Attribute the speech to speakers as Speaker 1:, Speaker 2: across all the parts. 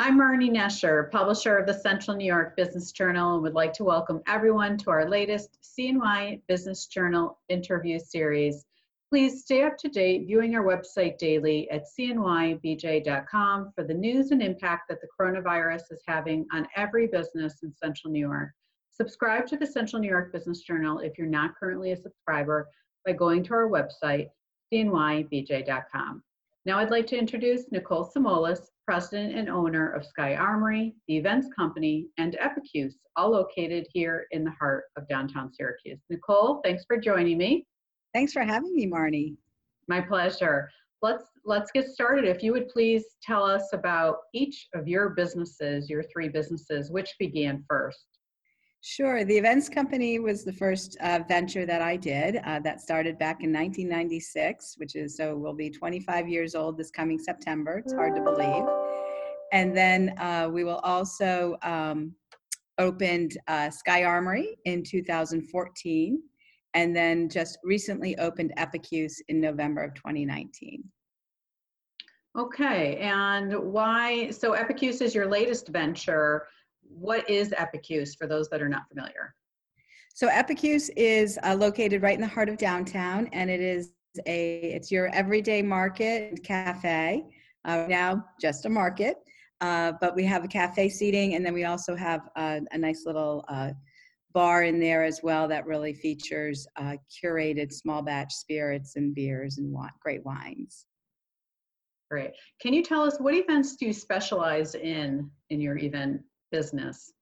Speaker 1: I'm Marny Nesher, publisher of the Central New York Business Journal, and would like to welcome everyone to our latest CNY Business Journal interview series. Please stay up to date viewing our website daily at cnybj.com for the news and impact that the coronavirus is having on every business in Central New York. Subscribe to the Central New York Business Journal if you're not currently a subscriber by going to our website, cnybj.com. Now I'd like to introduce Nicole Simolis, President and owner of Sky Armory, the events company, and Epicuse, all located here in the heart of downtown Syracuse. Nicole, thanks for joining me.
Speaker 2: Thanks for having me, Marny.
Speaker 1: My pleasure. Let's let's get started. If you would please tell us about each of your businesses, your three businesses, which began first.
Speaker 2: Sure. The events company was the first uh, venture that I did. Uh, that started back in 1996, which is so we'll be 25 years old this coming September. It's hard to believe. And then uh, we will also um, opened uh, Sky Armory in 2014, and then just recently opened Epicuse in November of 2019.
Speaker 1: Okay, and why? So Epicuse is your latest venture what is Epicuse for those that are not familiar?
Speaker 2: So Epicuse is uh, located right in the heart of downtown, and it is a it's your everyday market and cafe. Uh, now just a market, uh, but we have a cafe seating, and then we also have a, a nice little uh, bar in there as well that really features uh, curated small batch spirits and beers and great wines.
Speaker 1: Great. Can you tell us what events do you specialize in in your event business?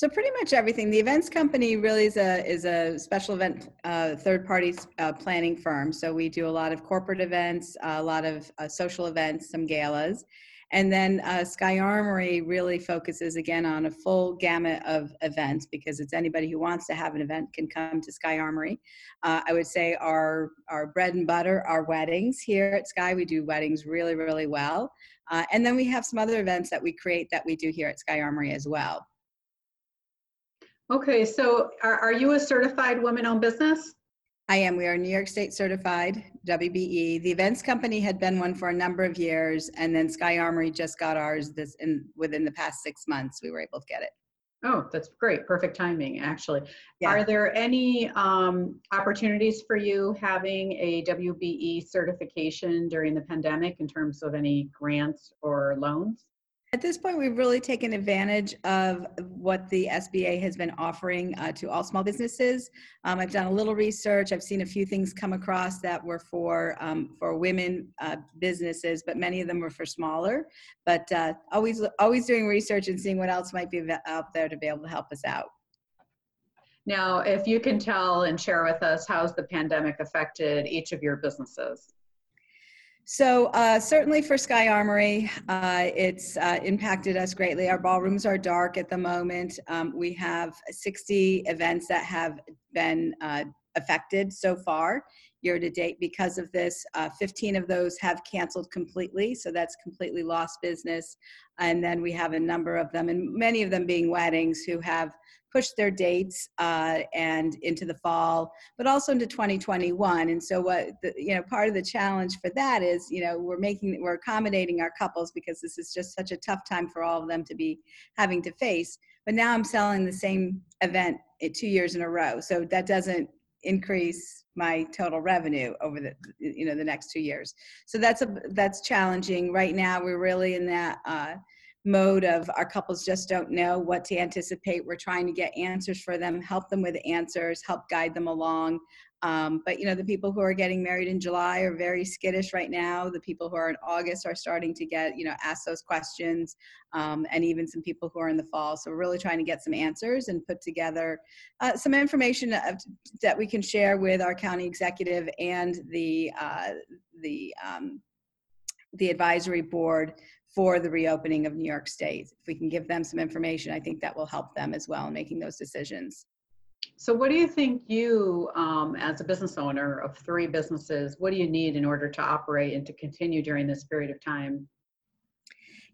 Speaker 2: So pretty much everything. The events company really is a is a special event uh, third party uh, planning firm. So we do a lot of corporate events, a lot of uh, social events, some galas, and then uh, Sky Armory really focuses again on a full gamut of events because it's anybody who wants to have an event can come to Sky Armory. Uh, I would say our our bread and butter are weddings here at Sky. We do weddings really really well. Uh, and then we have some other events that we create that we do here at Sky Armory as well.
Speaker 1: Okay, so are, are you a certified woman owned business?
Speaker 2: I am. We are New York State certified, WBE. The events company had been one for a number of years, and then Sky Armory just got ours this in within the past six months. We were able to get it.
Speaker 1: Oh, that's great. Perfect timing, actually. Yeah. Are there any um, opportunities for you having a WBE certification during the pandemic in terms of any grants or loans?
Speaker 2: At this point, we've really taken advantage of what the SBA has been offering uh, to all small businesses. Um, I've done a little research. I've seen a few things come across that were for um, for women uh, businesses, but many of them were for smaller. But uh, always always doing research and seeing what else might be out there to be able to help us out.
Speaker 1: Now, if you can tell and share with us, how's the pandemic affected each of your businesses?
Speaker 2: So uh, certainly for Sky Armory, uh, it's uh, impacted us greatly. Our ballrooms are dark at the moment. Um, we have 60 events that have been uh, affected so far year to date because of this. Uh, 15 of those have canceled completely, so that's completely lost business. And then we have a number of them, and many of them being weddings, who have pushed their dates uh, and into the fall, but also into 2021. And so, what the, you know, part of the challenge for that is, you know, we're making we're accommodating our couples because this is just such a tough time for all of them to be having to face. But now I'm selling the same event two years in a row, so that doesn't increase my total revenue over the you know the next two years. So that's a that's challenging. Right now we're really in that uh, mode of our couples just don't know what to anticipate. We're trying to get answers for them help them with answers help guide them along um, but you know, the people who are getting married in July are very skittish right now. The people who are in August are starting to get, you know, ask those questions, um, and even some people who are in the fall. So we're really trying to get some answers and put together uh, some information that we can share with our county executive and the uh, the um, the advisory board for the reopening of New York State. If we can give them some information, I think that will help them as well in making those decisions.
Speaker 1: So what do you think you, um, as a business owner of three businesses, what do you need in order to operate and to continue during this period of time?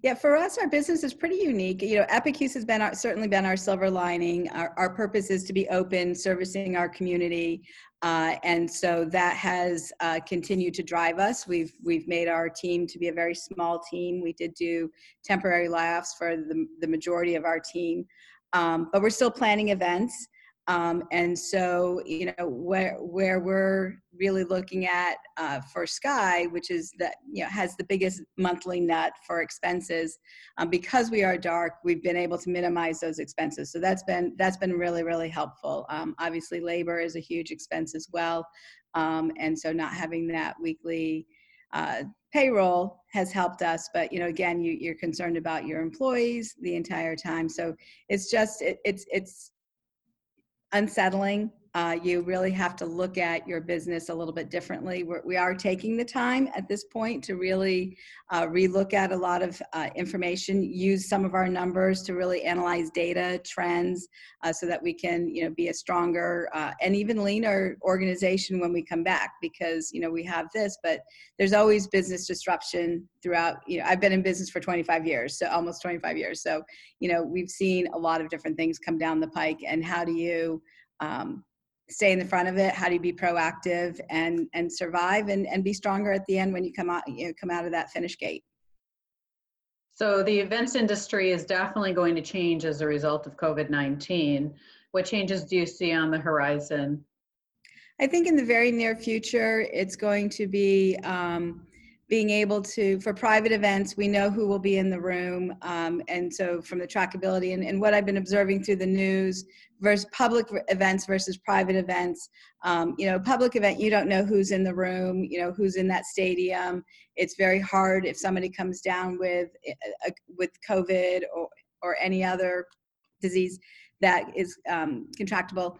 Speaker 2: Yeah, for us, our business is pretty unique. You know, Epicuse has been our, certainly been our silver lining. Our, our purpose is to be open, servicing our community, uh, and so that has uh, continued to drive us. We've we've made our team to be a very small team. We did do temporary layoffs for the, the majority of our team, um, but we're still planning events. Um, and so, you know, where where we're really looking at uh, for Sky, which is that you know has the biggest monthly nut for expenses, um, because we are dark, we've been able to minimize those expenses. So that's been that's been really really helpful. Um, obviously, labor is a huge expense as well, um, and so not having that weekly. Uh, payroll has helped us but you know again you, you're concerned about your employees the entire time so it's just it, it's it's unsettling. Uh, you really have to look at your business a little bit differently. We're, we are taking the time at this point to really uh, relook at a lot of uh, information, use some of our numbers to really analyze data trends, uh, so that we can, you know, be a stronger uh, and even leaner organization when we come back. Because you know we have this, but there's always business disruption throughout. You know, I've been in business for 25 years, so almost 25 years. So you know we've seen a lot of different things come down the pike, and how do you um, stay in the front of it how do you be proactive and and survive and and be stronger at the end when you come out you know, come out of that finish gate
Speaker 1: So the events industry is definitely going to change as a result of COVID-19. What changes do you see on the horizon?
Speaker 2: i think in the very near future it's going to be um, being able to for private events we know who will be in the room um, and so from the trackability and, and what i've been observing through the news versus public events versus private events um, you know public event you don't know who's in the room you know who's in that stadium. It's very hard if somebody comes down with uh, with covid or or any other disease that is um, contractable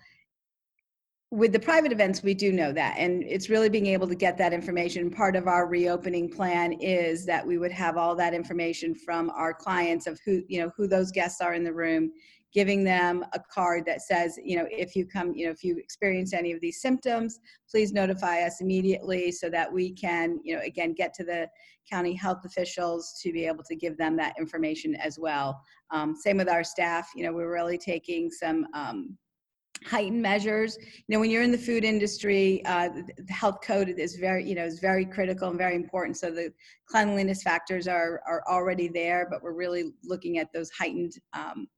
Speaker 2: with the private events, we do know that, and it's really being able to get that information. Part of our reopening plan is that we would have all that information from our clients of who, you know, who those guests are in the room, giving them a card that says, you know, if you come, you know, if you experience any of these symptoms, please notify us immediately so that we can, you know, again, get to the county health officials to be able to give them that information as well. Um, same with our staff, you know, we're really taking some, um, heightened measures. You know, when you're in the food industry, uh, the health code is very, you know, is very critical and very important. So the cleanliness factors are are already there, but we're really looking at those heightened um,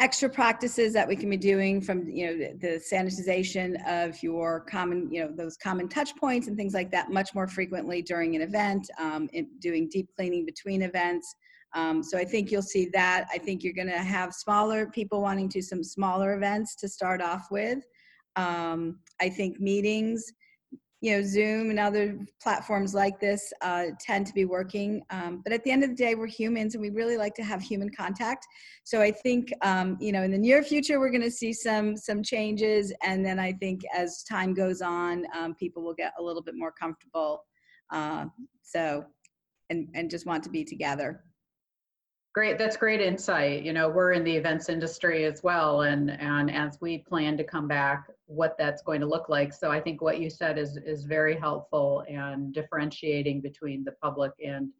Speaker 2: extra practices that we can be doing from you know the, sanitization of your common you know those common touch points and things like that much more frequently during an event um, doing deep cleaning between events um, so I think you'll see that. I think you're going to have smaller people wanting to some smaller events to start off with. Um, I think meetings, you know, Zoom and other platforms like this uh, tend to be working. Um, but at the end of the day, we're humans and we really like to have human contact. So I think, um, you know, in the near future, we're going to see some some changes. And then I think as time goes on, um, people will get a little bit more comfortable. Uh, so, and, and just want to be together.
Speaker 1: Great, that's great insight. You know, we're in the events industry as well, and and as we plan to come back, what that's going to look like. So I think what you said is is very helpful and differentiating between the public and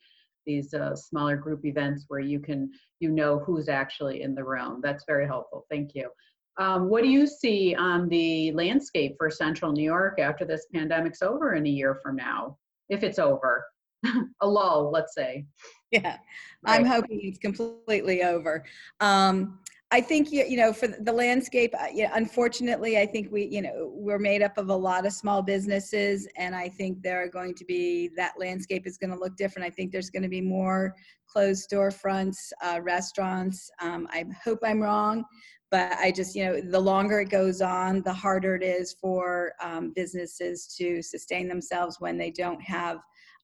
Speaker 1: these uh, smaller group events where you can you know who's actually in the room. That's very helpful. Thank you. Um, what do you see on the landscape for Central New York after this pandemic's over in a year from now, if it's over? a lull, let's say.
Speaker 2: Yeah, I'm hoping it's completely over. Um, I think you, you know for the landscape. Uh, yeah, unfortunately, I think we you know we're made up of a lot of small businesses, and I think there are going to be that landscape is going to look different. I think there's going to be more closed storefronts, uh, restaurants. Um, I hope I'm wrong, but I just you know the longer it goes on, the harder it is for um, businesses to sustain themselves when they don't have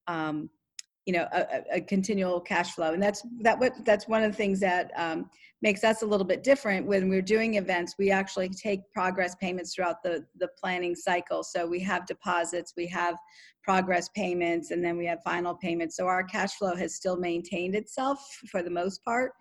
Speaker 2: um, you know a, a, continual cash flow and that's that what that's one of the things that um, makes us a little bit different. When we're doing events we actually take progress payments throughout the the planning cycle. So we have deposits we have progress payments and then we have final payments. So our cash flow has still maintained itself for the most part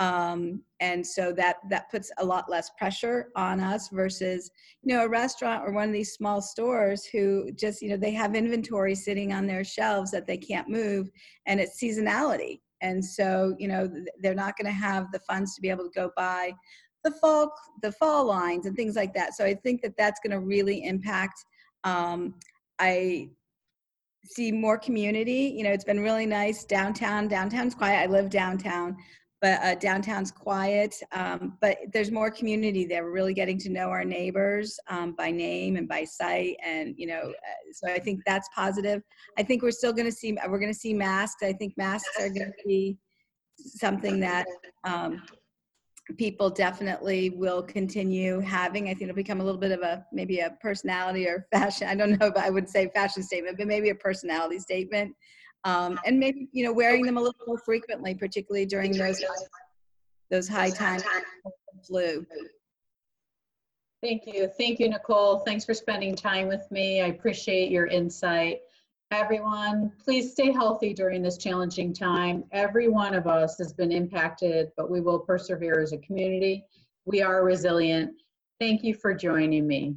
Speaker 2: um, and so that that puts a lot less pressure on us versus you know a restaurant or one of these small stores who just you know they have inventory sitting on their shelves that they can't move and it's seasonality And so, you know, they're not going to have the funds to be able to go buy the fall the fall lines and things like that. So I think that that's going to really impact. Um, I see more community. You know, it's been really nice downtown. Downtown's quiet. I live downtown, but uh, downtown's quiet. Um, but there's more community there. We're really getting to know our neighbors um, by name and by sight, and you know, uh, so I think that's positive. I think we're still going to see we're going to see masks. I think masks are going to be something that um, people definitely will continue having. I think it'll become a little bit of a maybe a personality or fashion. I don't know, but I would say fashion statement, but maybe a personality statement. Um, and maybe you know wearing them a little more frequently, particularly during those those high times flu.
Speaker 1: Thank you. Thank you, Nicole. Thanks for spending time with me. I appreciate your insight. Everyone, please stay healthy during this challenging time. Every one of us has been impacted, but we will persevere as a community. We are resilient. Thank you for joining me.